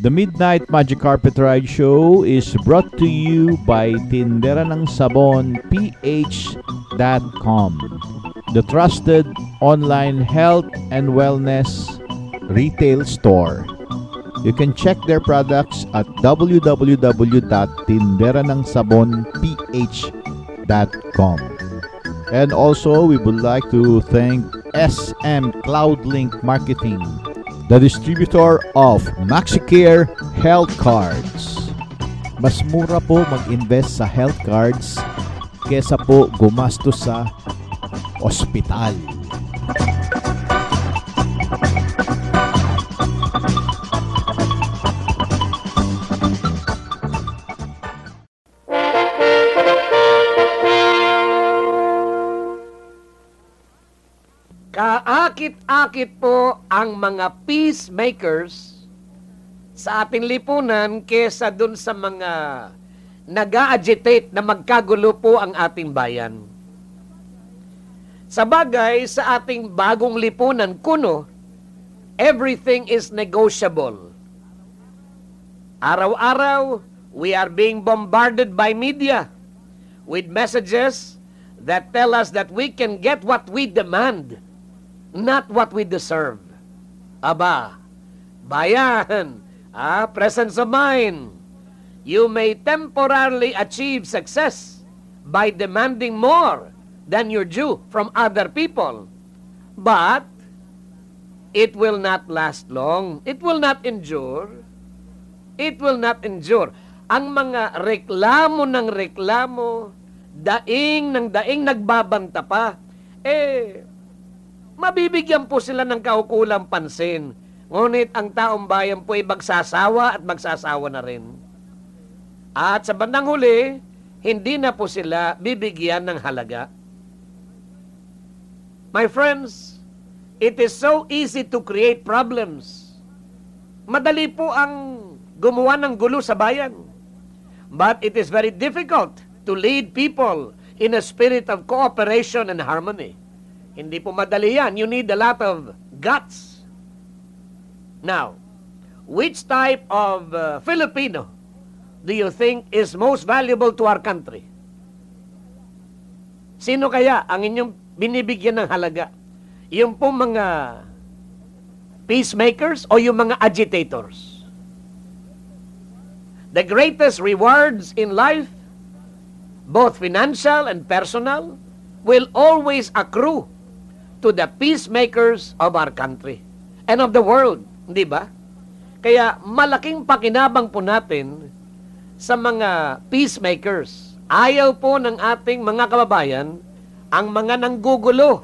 The Midnight Magic Carpet Ride Show is brought to you by Tindera ng Sabon PH.com, the trusted online health and wellness retail store. You can check their products at www.tinderanangsabonph.com. And also, we would like to thank SM Cloudlink Marketing, the distributor of MaxiCare Health Cards. Mas mura po mag-invest sa health cards kesa po gumastos sa ospital. Kaakit-akit po ang mga peacemakers sa ating lipunan kesa dun sa mga nag agitate na magkagulo po ang ating bayan. Sa bagay, sa ating bagong lipunan, kuno, everything is negotiable. Araw-araw, we are being bombarded by media with messages that tell us that we can get what we demand, not what we deserve. Aba, bayan, ah, presence of mind. You may temporarily achieve success by demanding more than your due from other people. But it will not last long. It will not endure. It will not endure. Ang mga reklamo ng reklamo, daing ng daing nagbabanta pa, eh, mabibigyan po sila ng kaukulang pansin. Ngunit ang taong bayan po ay magsasawa at magsasawa na rin. At sa bandang huli, hindi na po sila bibigyan ng halaga. My friends, it is so easy to create problems. Madali po ang gumawa ng gulo sa bayan. But it is very difficult to lead people in a spirit of cooperation and harmony. Hindi po madali yan. You need a lot of guts. Now, which type of uh, Filipino do you think is most valuable to our country? Sino kaya ang inyong binibigyan ng halaga? Yung po mga peacemakers o yung mga agitators? The greatest rewards in life, both financial and personal, will always accrue to the peacemakers of our country and of the world, di ba? Kaya malaking pakinabang po natin sa mga peacemakers. Ayaw po ng ating mga kababayan ang mga nanggugulo